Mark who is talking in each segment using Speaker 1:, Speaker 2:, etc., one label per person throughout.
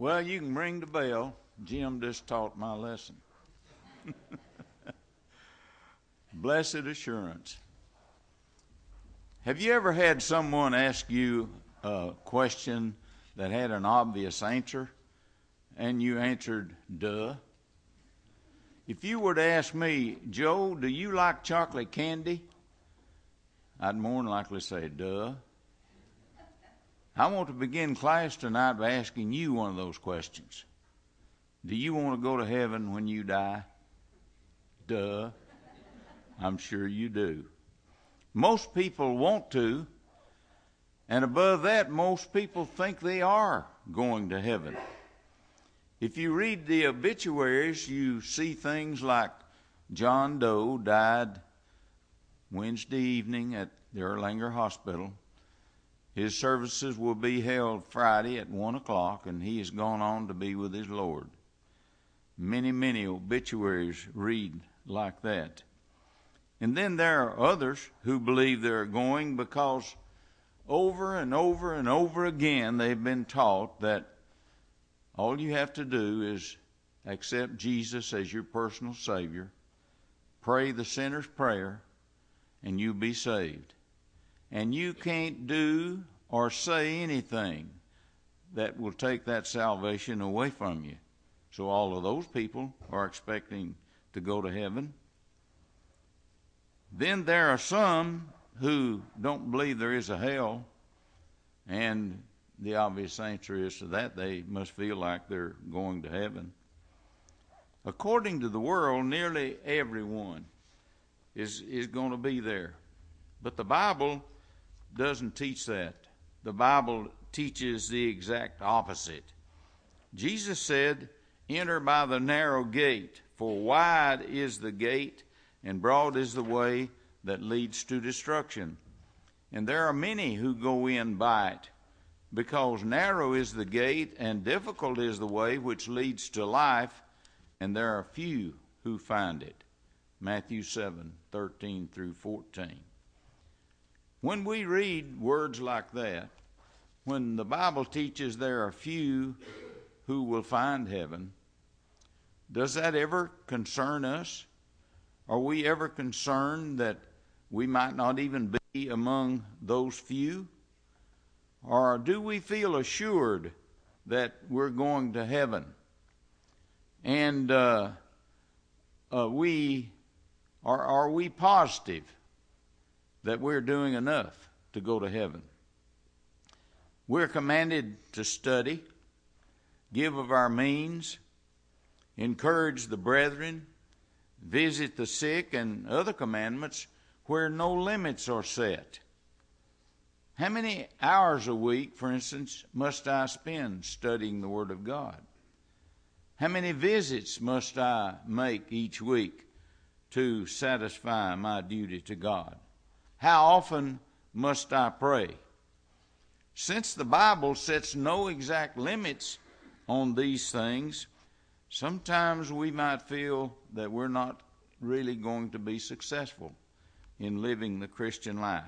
Speaker 1: Well, you can ring the bell. Jim just taught my lesson. Blessed assurance. Have you ever had someone ask you a question that had an obvious answer and you answered, duh? If you were to ask me, Joe, do you like chocolate candy? I'd more than likely say, duh. I want to begin class tonight by asking you one of those questions. Do you want to go to heaven when you die? Duh. I'm sure you do. Most people want to, and above that, most people think they are going to heaven. If you read the obituaries, you see things like John Doe died Wednesday evening at the Erlanger Hospital. His services will be held Friday at 1 o'clock, and he has gone on to be with his Lord. Many, many obituaries read like that. And then there are others who believe they're going because over and over and over again they've been taught that all you have to do is accept Jesus as your personal Savior, pray the sinner's prayer, and you'll be saved. And you can't do or say anything that will take that salvation away from you. So all of those people are expecting to go to heaven. Then there are some who don't believe there is a hell, and the obvious answer is to that they must feel like they're going to heaven. According to the world, nearly everyone is, is going to be there. But the Bible doesn't teach that. The Bible teaches the exact opposite. Jesus said, Enter by the narrow gate, for wide is the gate and broad is the way that leads to destruction. And there are many who go in by it, because narrow is the gate and difficult is the way which leads to life, and there are few who find it. Matthew 7 13 through 14. When we read words like that, when the Bible teaches there are few who will find heaven, does that ever concern us? Are we ever concerned that we might not even be among those few? Or do we feel assured that we're going to heaven? And uh, uh, we are, are we positive that we're doing enough to go to heaven? We're commanded to study, give of our means, encourage the brethren, visit the sick, and other commandments where no limits are set. How many hours a week, for instance, must I spend studying the Word of God? How many visits must I make each week to satisfy my duty to God? How often must I pray? Since the Bible sets no exact limits on these things, sometimes we might feel that we're not really going to be successful in living the Christian life.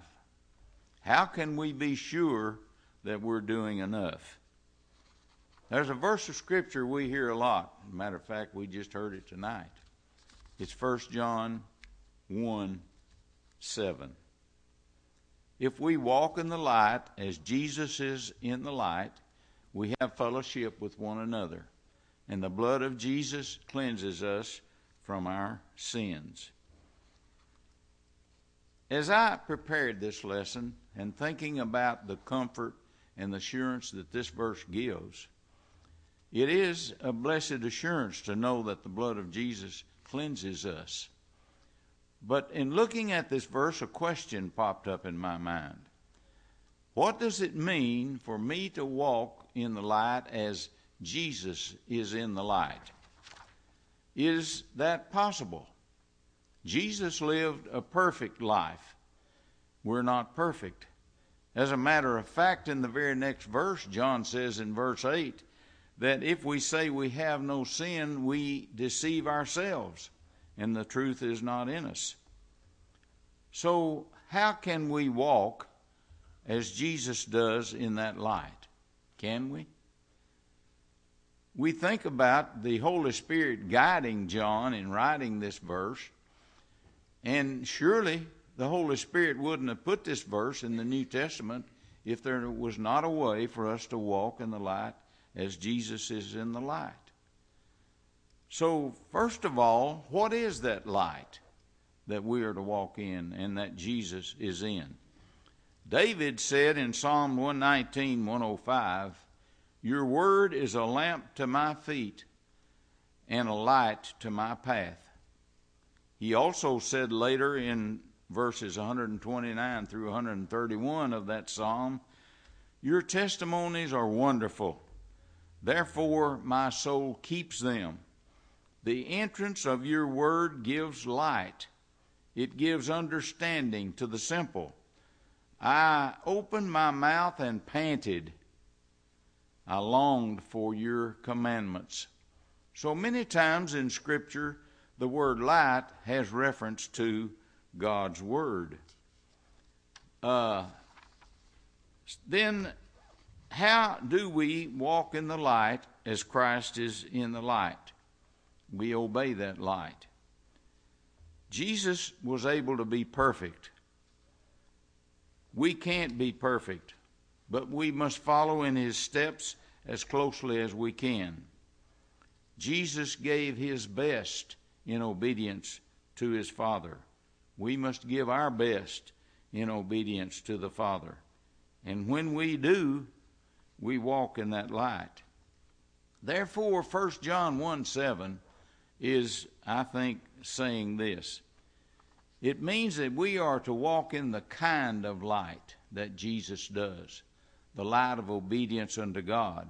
Speaker 1: How can we be sure that we're doing enough? There's a verse of Scripture we hear a lot. Matter of fact, we just heard it tonight. It's 1 John 1 7. If we walk in the light as Jesus is in the light, we have fellowship with one another and the blood of Jesus cleanses us from our sins. As I prepared this lesson and thinking about the comfort and the assurance that this verse gives, it is a blessed assurance to know that the blood of Jesus cleanses us. But in looking at this verse, a question popped up in my mind. What does it mean for me to walk in the light as Jesus is in the light. Is that possible? Jesus lived a perfect life. We're not perfect. As a matter of fact, in the very next verse, John says in verse 8 that if we say we have no sin, we deceive ourselves, and the truth is not in us. So, how can we walk as Jesus does in that light? Can we? we think about the Holy Spirit guiding John in writing this verse, and surely the Holy Spirit wouldn't have put this verse in the New Testament if there was not a way for us to walk in the light as Jesus is in the light. So, first of all, what is that light that we are to walk in and that Jesus is in? David said in Psalm 119, 105, Your word is a lamp to my feet and a light to my path. He also said later in verses 129 through 131 of that psalm, Your testimonies are wonderful. Therefore, my soul keeps them. The entrance of your word gives light, it gives understanding to the simple. I opened my mouth and panted. I longed for your commandments. So many times in Scripture, the word light has reference to God's Word. Uh, then, how do we walk in the light as Christ is in the light? We obey that light. Jesus was able to be perfect. We can't be perfect, but we must follow in his steps as closely as we can. Jesus gave his best in obedience to his Father. We must give our best in obedience to the Father. And when we do, we walk in that light. Therefore, 1 John 1 7 is, I think, saying this. It means that we are to walk in the kind of light that Jesus does, the light of obedience unto God,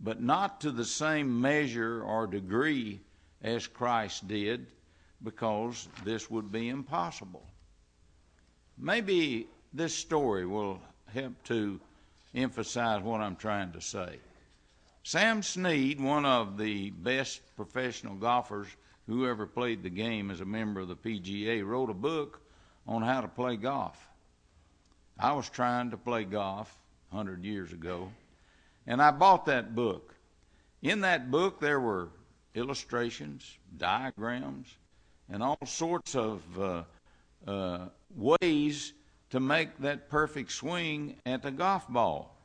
Speaker 1: but not to the same measure or degree as Christ did, because this would be impossible. Maybe this story will help to emphasize what I'm trying to say. Sam Snead, one of the best professional golfers who ever played the game as a member of the PGA, wrote a book on how to play golf. I was trying to play golf 100 years ago, and I bought that book. In that book, there were illustrations, diagrams, and all sorts of uh, uh, ways to make that perfect swing at the golf ball.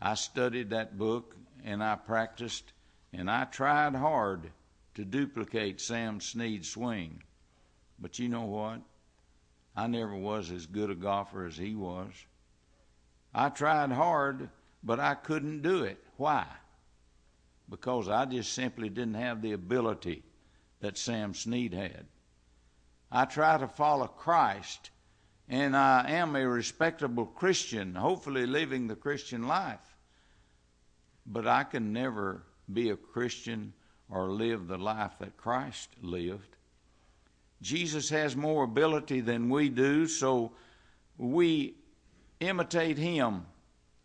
Speaker 1: I studied that book and I practiced and I tried hard to duplicate Sam Snead's swing. But you know what? I never was as good a golfer as he was. I tried hard, but I couldn't do it. Why? Because I just simply didn't have the ability that Sam Snead had. I try to follow Christ, and I am a respectable Christian, hopefully living the Christian life but I can never be a Christian or live the life that Christ lived. Jesus has more ability than we do, so we imitate him.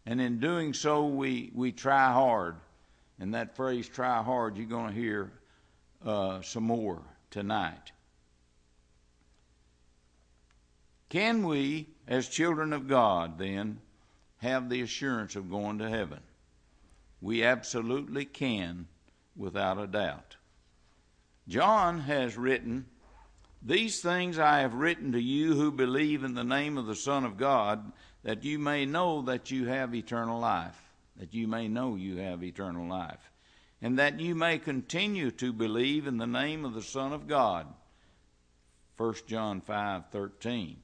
Speaker 1: And in doing so, we, we try hard. And that phrase, try hard, you're going to hear uh, some more tonight. Can we, as children of God, then, have the assurance of going to heaven? We absolutely can, without a doubt. John has written, These things I have written to you who believe in the name of the Son of God, that you may know that you have eternal life. That you may know you have eternal life. And that you may continue to believe in the name of the Son of God. 1 John 5 13.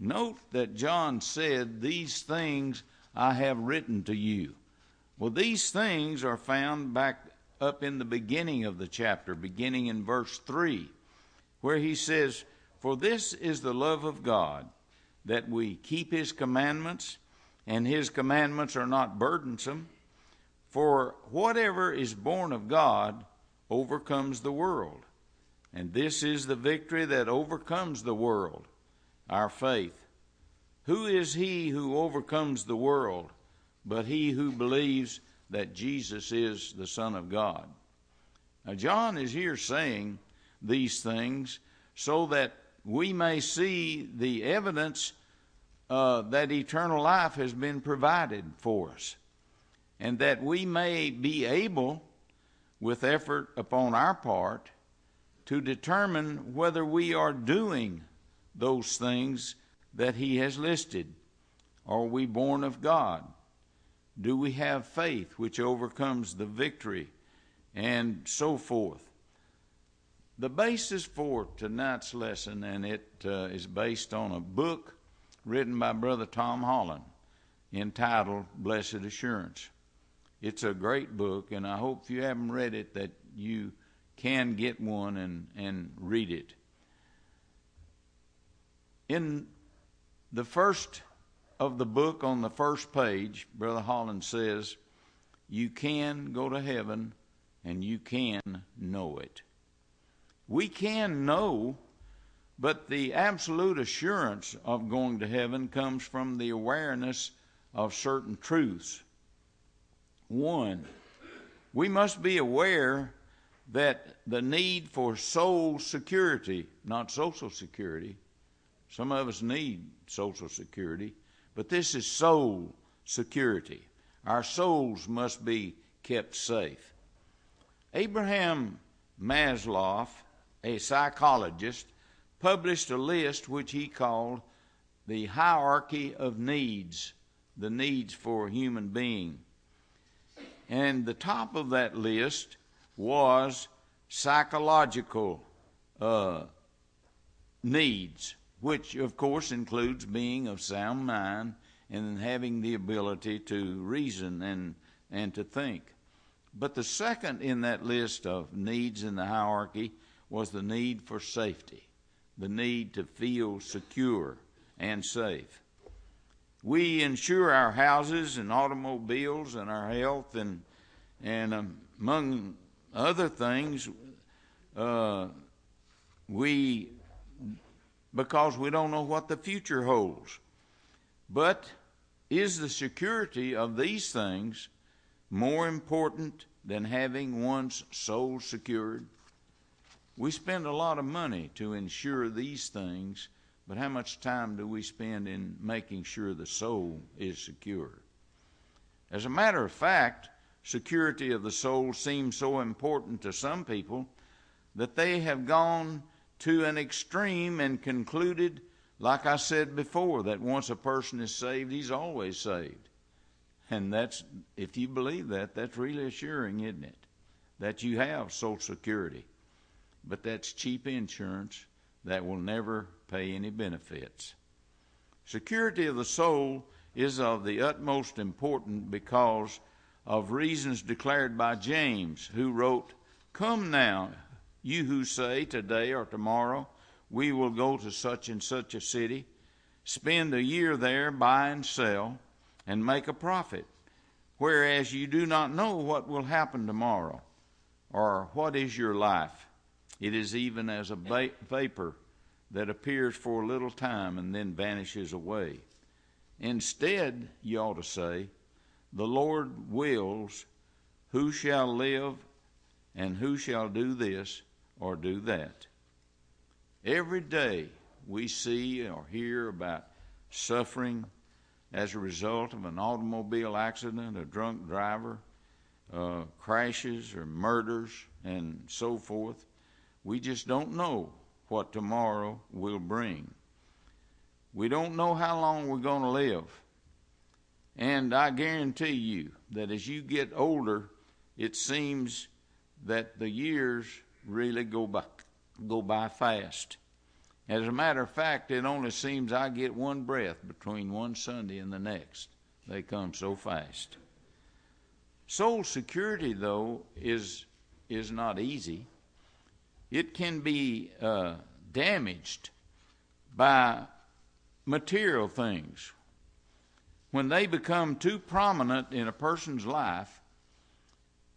Speaker 1: Note that John said, These things I have written to you. Well, these things are found back up in the beginning of the chapter, beginning in verse 3, where he says, For this is the love of God, that we keep his commandments, and his commandments are not burdensome. For whatever is born of God overcomes the world. And this is the victory that overcomes the world, our faith. Who is he who overcomes the world? But he who believes that Jesus is the Son of God. Now, John is here saying these things so that we may see the evidence uh, that eternal life has been provided for us. and that we may be able, with effort upon our part, to determine whether we are doing those things that He has listed. Are we born of God? Do we have faith which overcomes the victory? And so forth. The basis for tonight's lesson, and it uh, is based on a book written by Brother Tom Holland entitled Blessed Assurance. It's a great book, and I hope if you haven't read it that you can get one and, and read it. In the first of the book, on the first page, Brother Holland says, You can go to heaven and you can know it. We can know, but the absolute assurance of going to heaven comes from the awareness of certain truths. One, we must be aware that the need for soul security, not social security, some of us need social security, but this is soul security. Our souls must be kept safe. Abraham Maslow, a psychologist, published a list which he called the hierarchy of needs, the needs for a human being. And the top of that list was psychological uh, needs, which of course includes being of sound mind and having the ability to reason and, and to think. But the second in that list of needs in the hierarchy was the need for safety, the need to feel secure and safe. We insure our houses and automobiles and our health and and um, among other things, uh, we, because we don't know what the future holds. But is the security of these things more important than having one's soul secured? We spend a lot of money to insure these things, but how much time do we spend in making sure the soul is secure? As a matter of fact, security of the soul seems so important to some people that they have gone to an extreme and concluded, like I said before, that once a person is saved, he's always saved. And that's, if you believe that, that's really assuring, isn't it? That you have Social Security. But that's cheap insurance that will never pay any benefits. Security of the soul is of the utmost importance because of reasons declared by James, who wrote, Come now, you who say today or tomorrow we will go to such and such a city, spend a year there, buy and sell, and make a profit, whereas you do not know what will happen tomorrow, or what is your life. It is even as a vapor that appears for a little time and then vanishes away. Instead, you ought to say, the Lord wills, who shall live and who shall do this or do that. Every day we see or hear about suffering as a result of an automobile accident, a drunk driver, uh, crashes or murders, and so forth. We just don't know what tomorrow will bring. We don't know how long we're going to live. And I guarantee you that as you get older, it seems that the years really go by go by fast. As a matter of fact, it only seems I get one breath between one Sunday and the next. They come so fast. Soul security, though, is is not easy. It can be uh, damaged by material things when they become too prominent in a person's life,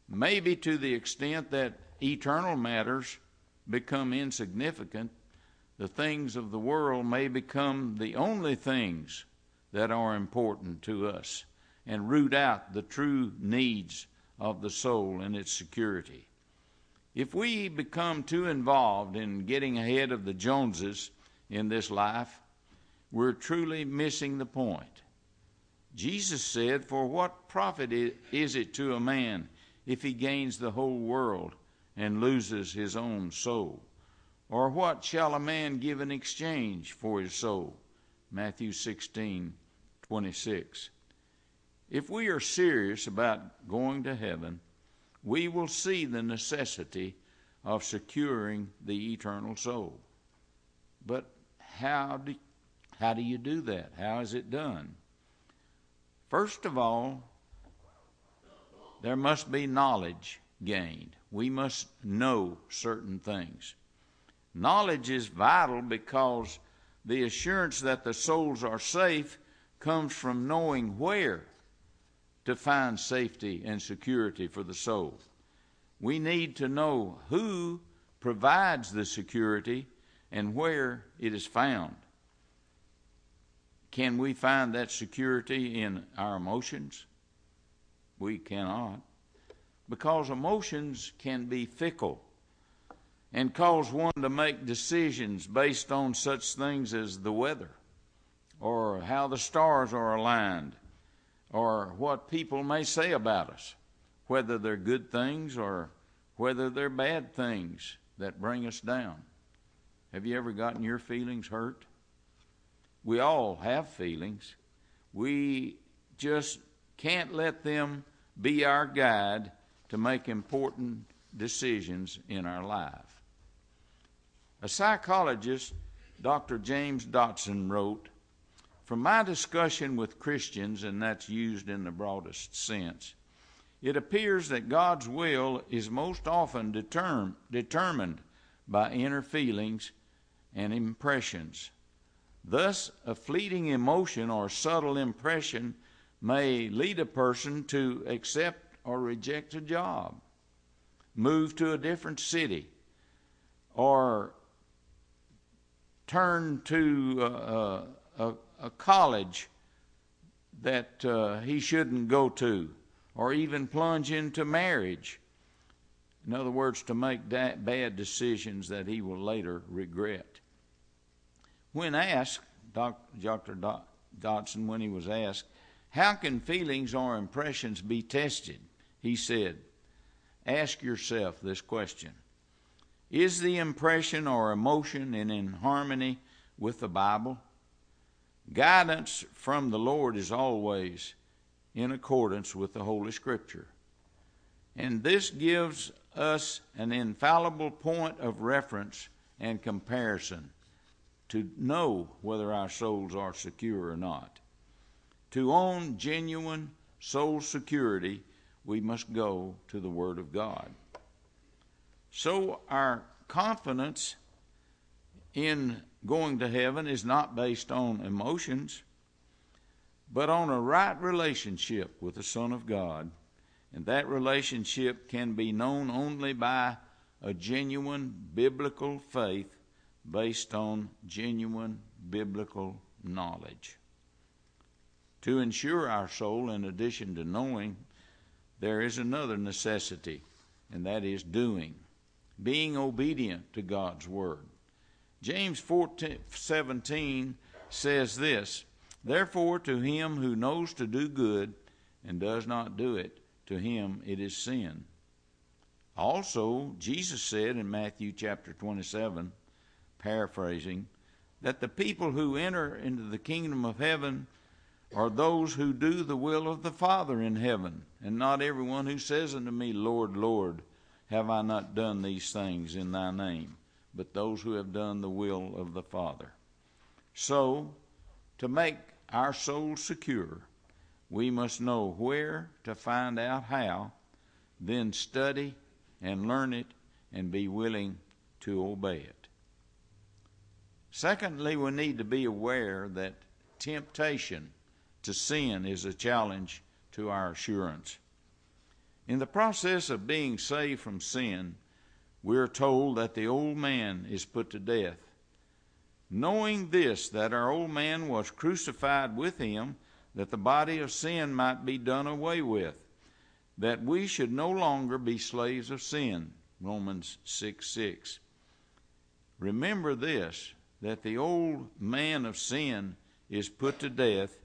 Speaker 1: maybe to the extent that eternal matters become insignificant, the things of the world may become the only things that are important to us and root out the true needs of the soul and its security. If we become too involved in getting ahead of the Joneses in this life, we're truly missing the point. Jesus said, For what profit is it to a man if he gains the whole world and loses his own soul? Or what shall a man give in exchange for his soul? Matthew 16, 26. If we are serious about going to heaven, we will see the necessity of securing the eternal soul. But how do, how do you do that? How is it done? First of all, there must be knowledge gained. We must know certain things. Knowledge is vital because the assurance that the souls are safe comes from knowing where to find safety and security for the soul. We need to know who provides the security and where it is found. Can we find that security in our emotions? We cannot. Because emotions can be fickle and cause one to make decisions based on such things as the weather or how the stars are aligned or what people may say about us, whether they're good things or whether they're bad things that bring us down. Have you ever gotten your feelings hurt? We all have feelings. We just can't let them be our guide to make important decisions in our life. A psychologist, Dr. James Dobson, wrote from my discussion with Christians, and that's used in the broadest sense, it appears that God's will is most often determ- determined by inner feelings and impressions. Thus, a fleeting emotion or subtle impression may lead a person to accept or reject a job, move to a different city, or turn to uh, a, a college that uh, he shouldn't go to, or even plunge into marriage. In other words, to make bad decisions that he will later regret. When asked, Dr. Dobson, when he was asked, how can feelings or impressions be tested? He said, ask yourself this question Is the impression or emotion in harmony with the Bible? Guidance from the Lord is always in accordance with the Holy Scripture. And this gives us an infallible point of reference and comparison to know whether our souls are secure or not. To own genuine soul security, we must go to the Word of God. So our confidence in going to heaven is not based on emotions, but on a right relationship with the Son of God. And that relationship can be known only by a genuine biblical faith based on genuine biblical knowledge. To ensure our soul, in addition to knowing, there is another necessity, and that is doing, being obedient to God's Word. James 14, 17 says this Therefore, to him who knows to do good and does not do it, to him it is sin. Also, Jesus said in Matthew chapter 27, paraphrasing, that the people who enter into the kingdom of heaven are those who do the will of the Father in heaven, and not everyone who says unto me, Lord, Lord, have I not done these things in thy name? but those who have done the will of the Father. So, to make our souls secure, we must know where to find out how, then study and learn it and be willing to obey it. Secondly, we need to be aware that temptation to sin is a challenge to our assurance. In the process of being saved from sin, we are told that the old man is put to death. Knowing this, that our old man was crucified with him, that the body of sin might be done away with, that we should no longer be slaves of sin. Romans 6 6. Remember this, that the old man of sin is put to death,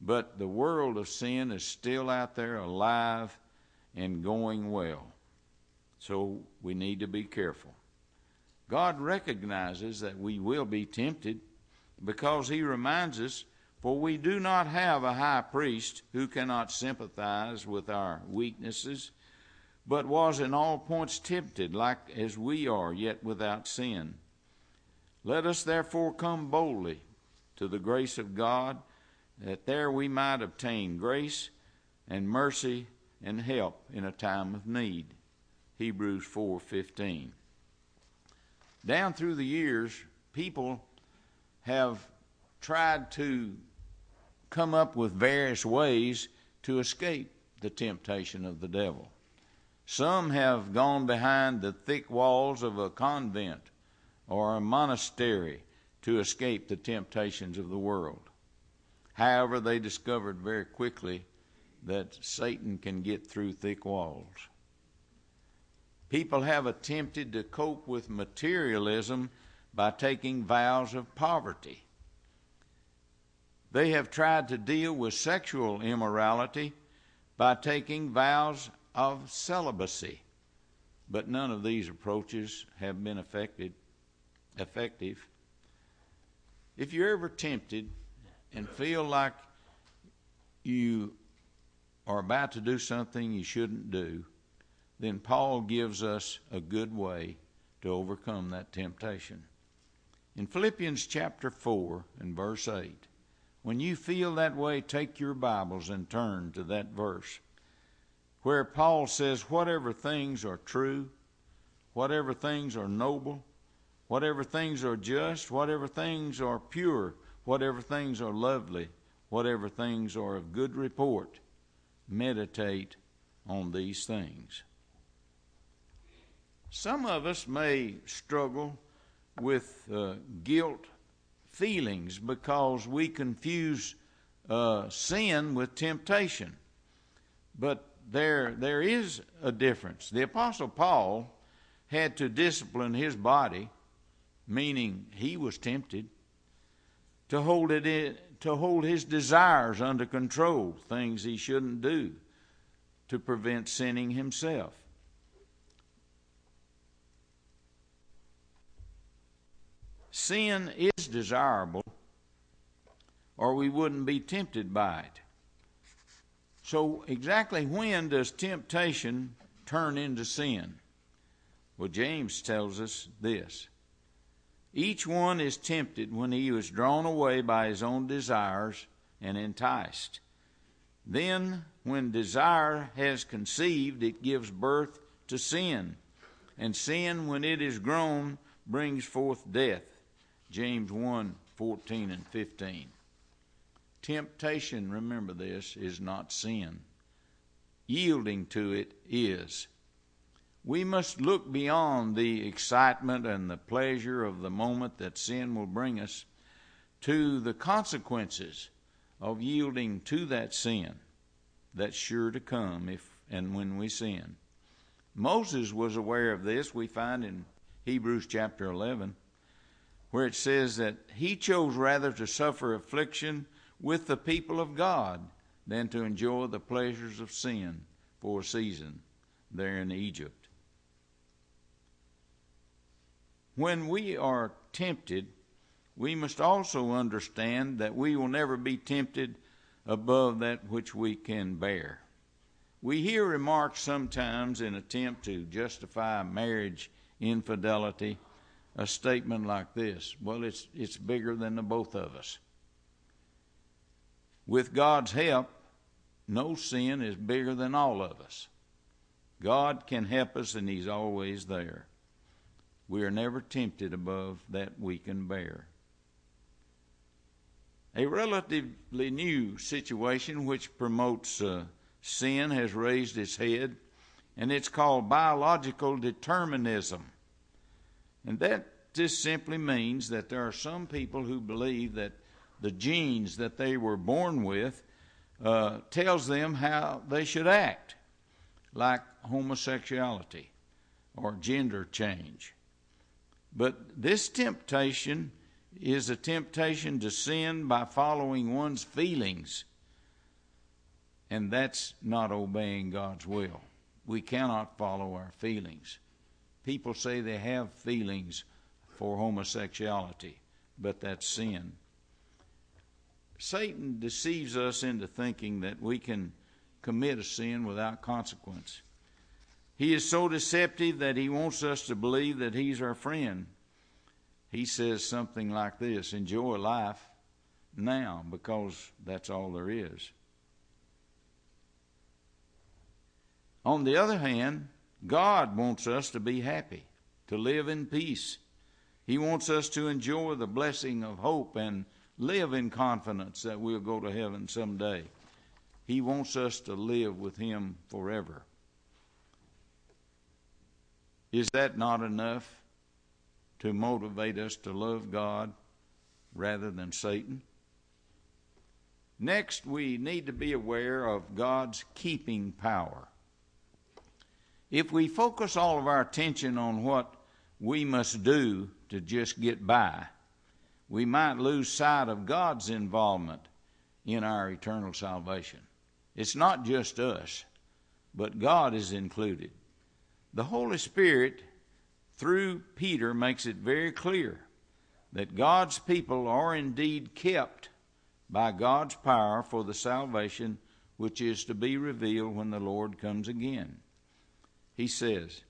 Speaker 1: but the world of sin is still out there alive and going well. So we need to be careful. God recognizes that we will be tempted because He reminds us, For we do not have a high priest who cannot sympathize with our weaknesses, but was in all points tempted like as we are, yet without sin. Let us therefore come boldly to the grace of God, that there we might obtain grace and mercy and help in a time of need. Hebrews 4:15. Down through the years, people have tried to come up with various ways to escape the temptation of the devil. Some have gone behind the thick walls of a convent or a monastery to escape the temptations of the world. However, they discovered very quickly that Satan can get through thick walls. People have attempted to cope with materialism by taking vows of poverty. They have tried to deal with sexual immorality by taking vows of celibacy. But none of these approaches have been effective. If you're ever tempted and feel like you are about to do something you shouldn't do, then Paul gives us a good way to overcome that temptation. In Philippians chapter 4 and verse 8, when you feel that way, take your Bibles and turn to that verse where Paul says, Whatever things are true, whatever things are noble, whatever things are just, whatever things are pure, whatever things are lovely, whatever things are of good report, meditate on these things. Some of us may struggle with uh, guilt feelings because we confuse uh, sin with temptation. But there, there is a difference. The Apostle Paul had to discipline his body, meaning he was tempted, to hold it in, to hold his desires under control, things he shouldn't do, to prevent sinning himself. Sin is desirable, or we wouldn't be tempted by it. So, exactly when does temptation turn into sin? Well, James tells us this Each one is tempted when he is drawn away by his own desires and enticed. Then, when desire has conceived, it gives birth to sin. And sin, when it is grown, brings forth death. James 1 14 and 15. Temptation, remember this, is not sin. Yielding to it is. We must look beyond the excitement and the pleasure of the moment that sin will bring us to the consequences of yielding to that sin that's sure to come if and when we sin. Moses was aware of this, we find in Hebrews chapter 11 where it says that he chose rather to suffer affliction with the people of God than to enjoy the pleasures of sin for a season there in Egypt. When we are tempted, we must also understand that we will never be tempted above that which we can bear. We hear remarks sometimes in attempt to justify marriage infidelity. A statement like this well it's it's bigger than the both of us. With god's help no sin is bigger than all of us. God can help us and he's always there we are never tempted above that we can bear a relatively new situation which promotes uh, sin has raised its head and it's called biological determinism and that just simply means that there are some people who believe that the genes that they were born with uh, tells them how they should act, like homosexuality or gender change. But this temptation is a temptation to sin by following one's feelings And that's not obeying God's will. We cannot follow our feelings. People say they have feelings for homosexuality, but that's sin. Satan deceives us into thinking that we can commit a sin without consequence. He is so deceptive that he wants us to believe that he's our friend. He says something like this Enjoy life now because that's all there is. On the other hand, God wants us to be happy, to live in peace. He wants us to enjoy the blessing of hope and live in confidence that we'll go to heaven someday. He wants us to live with Him forever. Is that not enough to motivate us to love God rather than Satan? Next, we need to be aware of God's keeping power. If we focus all of our attention on what we must do to just get by, we might lose sight of God's involvement in our eternal salvation. It's not just us, but God is included. The Holy Spirit, through Peter, makes it very clear that God's people are indeed kept by God's power for the salvation which is to be revealed when the Lord comes again. He says,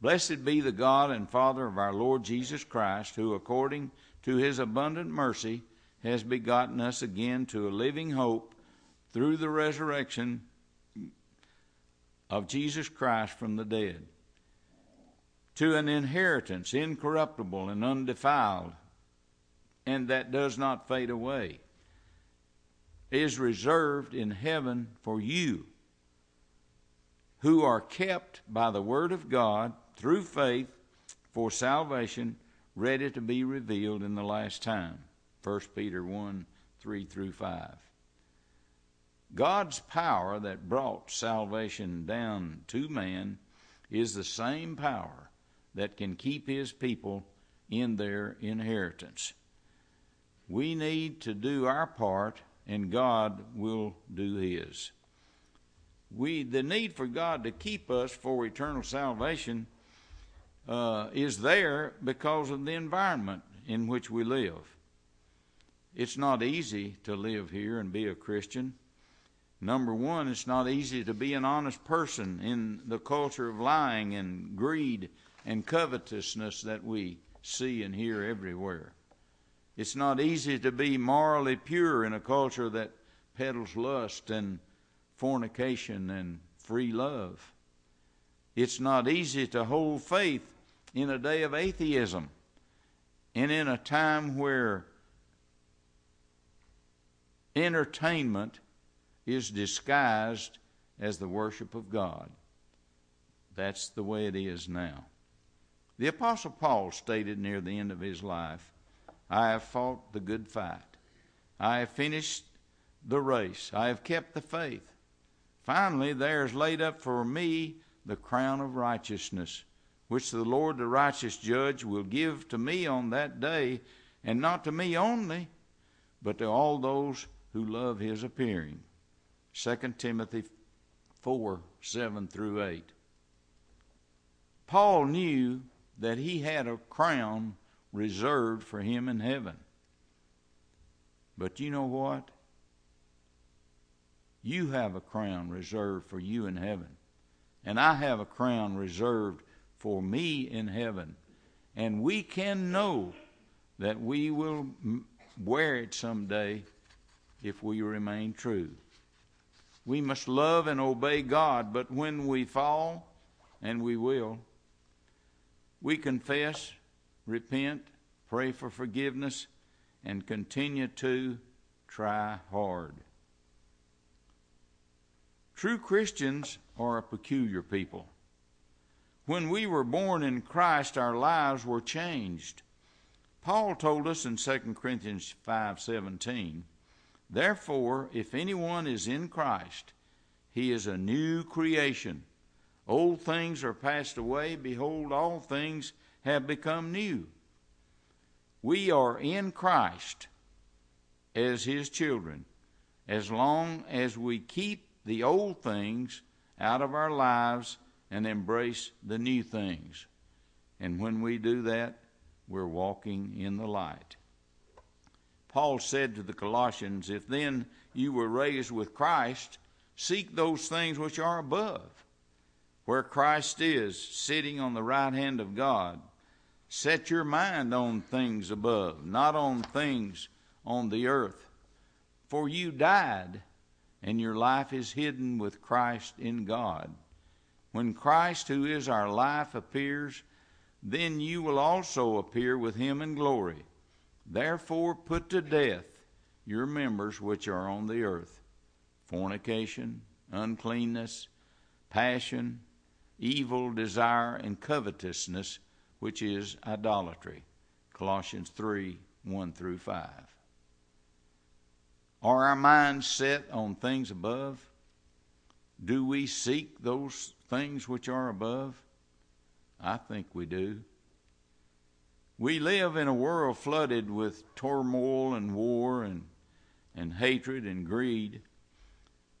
Speaker 1: Blessed be the God and Father of our Lord Jesus Christ, who according to his abundant mercy, has begotten us again to a living hope through the resurrection of Jesus Christ from the dead, to an inheritance incorruptible and undefiled, and that does not fade away, is reserved in heaven for you, who are kept by the word of God through faith for salvation ready to be revealed in the last time. 1 Peter 1 3 through 5. God's power that brought salvation down to man is the same power that can keep his people in their inheritance. We need to do our part and God will do his. We the need for God to keep us for eternal salvation uh, is there because of the environment in which we live. It's not easy to live here and be a Christian. Number one, it's not easy to be an honest person in the culture of lying and greed and covetousness that we see and hear everywhere. It's not easy to be morally pure in a culture that peddles lust and fornication and free love. It's not easy to hold faith in a day of atheism and in a time where entertainment is disguised as the worship of God. That's the way it is now. The Apostle Paul stated near the end of his life, I have fought the good fight. I have finished the race. I have kept the faith. Finally, there is laid up for me the crown of righteousness which the Lord the righteous judge will give to me on that day, and not to me only, but to all those who love his appearing. 2 Timothy 4 7 through 8. Paul knew that he had a crown reserved for him in heaven. But you know what? You have a crown reserved for you in heaven. And I have a crown reserved for me in heaven. And we can know that we will wear it someday if we remain true. We must love and obey God, but when we fall, and we will, we confess, repent, pray for forgiveness, and continue to try hard. True Christians are a peculiar people. When we were born in Christ, our lives were changed. Paul told us in 2 Corinthians 5:17, "Therefore, if anyone is in Christ, he is a new creation. Old things are passed away; behold, all things have become new." We are in Christ as his children as long as we keep the old things out of our lives and embrace the new things. And when we do that, we're walking in the light. Paul said to the Colossians, If then you were raised with Christ, seek those things which are above, where Christ is, sitting on the right hand of God. Set your mind on things above, not on things on the earth. For you died, and your life is hidden with Christ in God. When Christ, who is our life, appears, then you will also appear with him in glory. Therefore, put to death your members which are on the earth fornication, uncleanness, passion, evil desire, and covetousness, which is idolatry. Colossians 3 1 through 5. Are our minds set on things above? Do we seek those things which are above? I think we do. We live in a world flooded with turmoil and war and, and hatred and greed.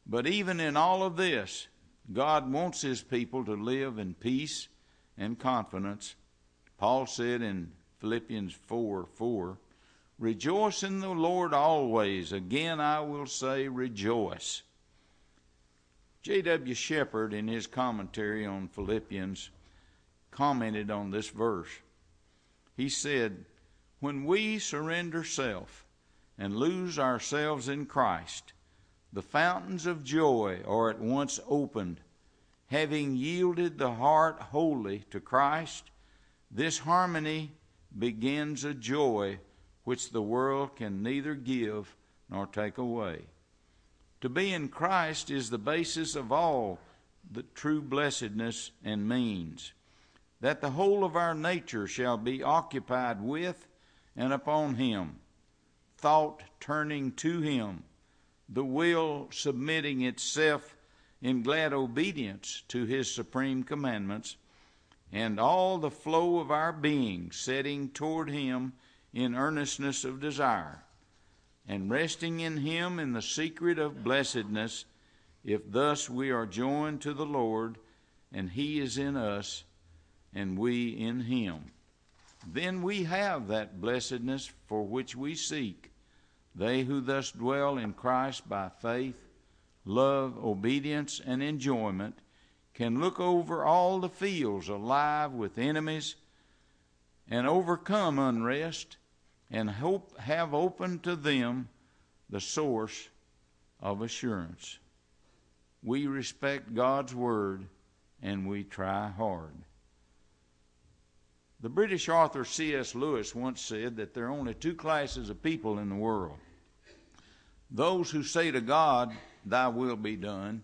Speaker 1: But even in all of this, God wants His people to live in peace and confidence. Paul said in Philippians 4 4, Rejoice in the Lord always. Again, I will say, rejoice. J.W. Shepherd, in his commentary on Philippians, commented on this verse. He said, When we surrender self and lose ourselves in Christ, the fountains of joy are at once opened. Having yielded the heart wholly to Christ, this harmony begins a joy which the world can neither give nor take away. To be in Christ is the basis of all the true blessedness and means that the whole of our nature shall be occupied with and upon Him, thought turning to Him, the will submitting itself in glad obedience to His supreme commandments, and all the flow of our being setting toward Him in earnestness of desire, and resting in Him in the secret of blessedness, if thus we are joined to the Lord, and He is in us and we in him. Then we have that blessedness for which we seek. They who thus dwell in Christ by faith, love, obedience, and enjoyment can look over all the fields alive with enemies and overcome unrest and hope have open to them the source of assurance. We respect God's word and we try hard. The British author C.S. Lewis once said that there are only two classes of people in the world those who say to God, Thy will be done,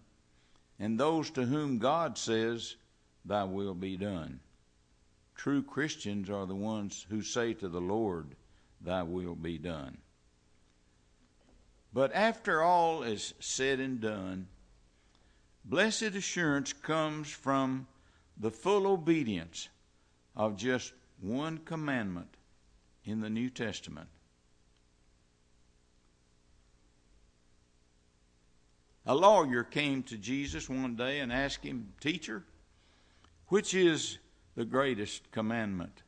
Speaker 1: and those to whom God says, Thy will be done. True Christians are the ones who say to the Lord, Thy will be done. But after all is said and done, blessed assurance comes from the full obedience of just one commandment in the New Testament. A lawyer came to Jesus one day and asked him, Teacher, which is the greatest commandment?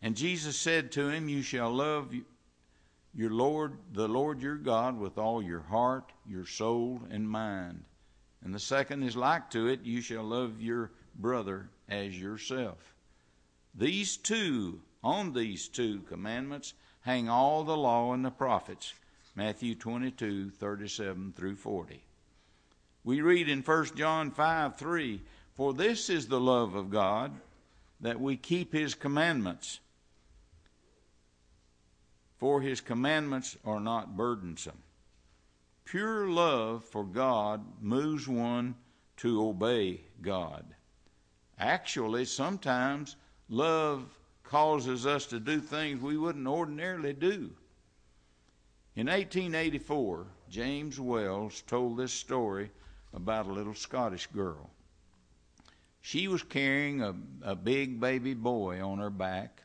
Speaker 1: And Jesus said to him, You shall love your Lord, the Lord your God, with all your heart, your soul, and mind. And the second is like to it, you shall love your brother as yourself. These two, on these two commandments, hang all the law and the prophets. Matthew 22, 37 through 40. We read in 1 John 5, 3, For this is the love of God, that we keep his commandments. For his commandments are not burdensome. Pure love for God moves one to obey God. Actually, sometimes love causes us to do things we wouldn't ordinarily do. In 1884, James Wells told this story about a little Scottish girl. She was carrying a, a big baby boy on her back,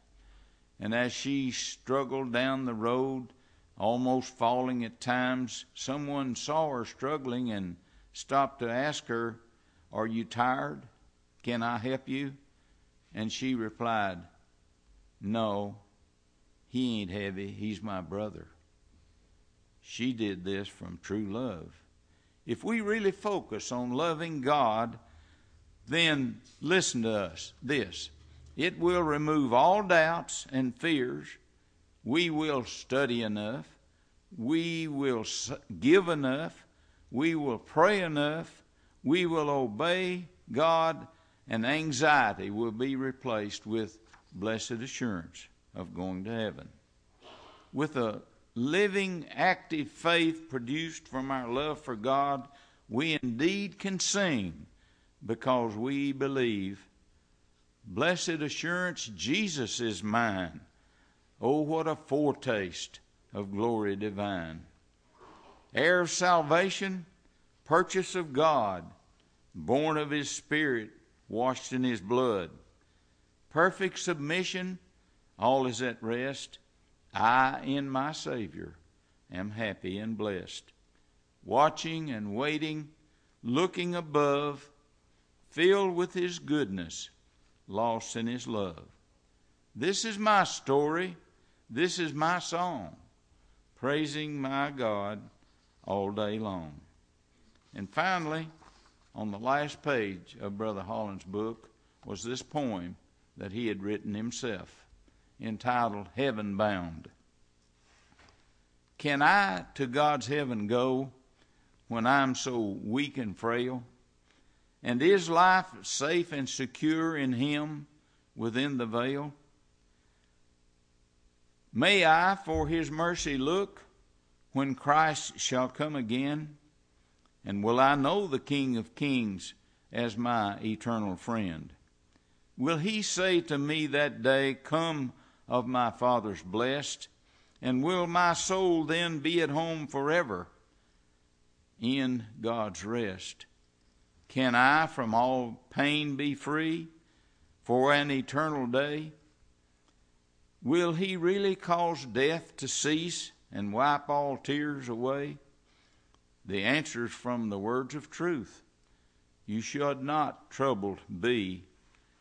Speaker 1: and as she struggled down the road, almost falling at times, someone saw her struggling and stopped to ask her, Are you tired? Can I help you? And she replied, No, he ain't heavy. He's my brother. She did this from true love. If we really focus on loving God, then listen to us this it will remove all doubts and fears. We will study enough. We will give enough. We will pray enough. We will obey God, and anxiety will be replaced with blessed assurance of going to heaven. With a living, active faith produced from our love for God, we indeed can sing because we believe. Blessed assurance, Jesus is mine. Oh, what a foretaste of glory divine. Heir of salvation, purchase of God, born of His Spirit, washed in His blood. Perfect submission, all is at rest. I, in my Savior, am happy and blessed. Watching and waiting, looking above, filled with His goodness, lost in His love. This is my story. This is my song, praising my God all day long. And finally, on the last page of Brother Holland's book was this poem that he had written himself entitled Heaven Bound. Can I to God's heaven go when I'm so weak and frail? And is life safe and secure in Him within the veil? May I for His mercy look when Christ shall come again? And will I know the King of Kings as my eternal friend? Will He say to me that day, Come of my Father's blessed? And will my soul then be at home forever in God's rest? Can I from all pain be free for an eternal day? Will he really cause death to cease and wipe all tears away? The answer is from the words of truth. You should not troubled be.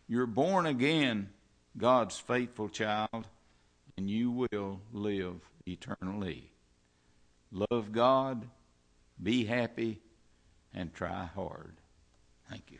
Speaker 1: You're born again, God's faithful child, and you will live eternally. Love God, be happy, and try hard. Thank you.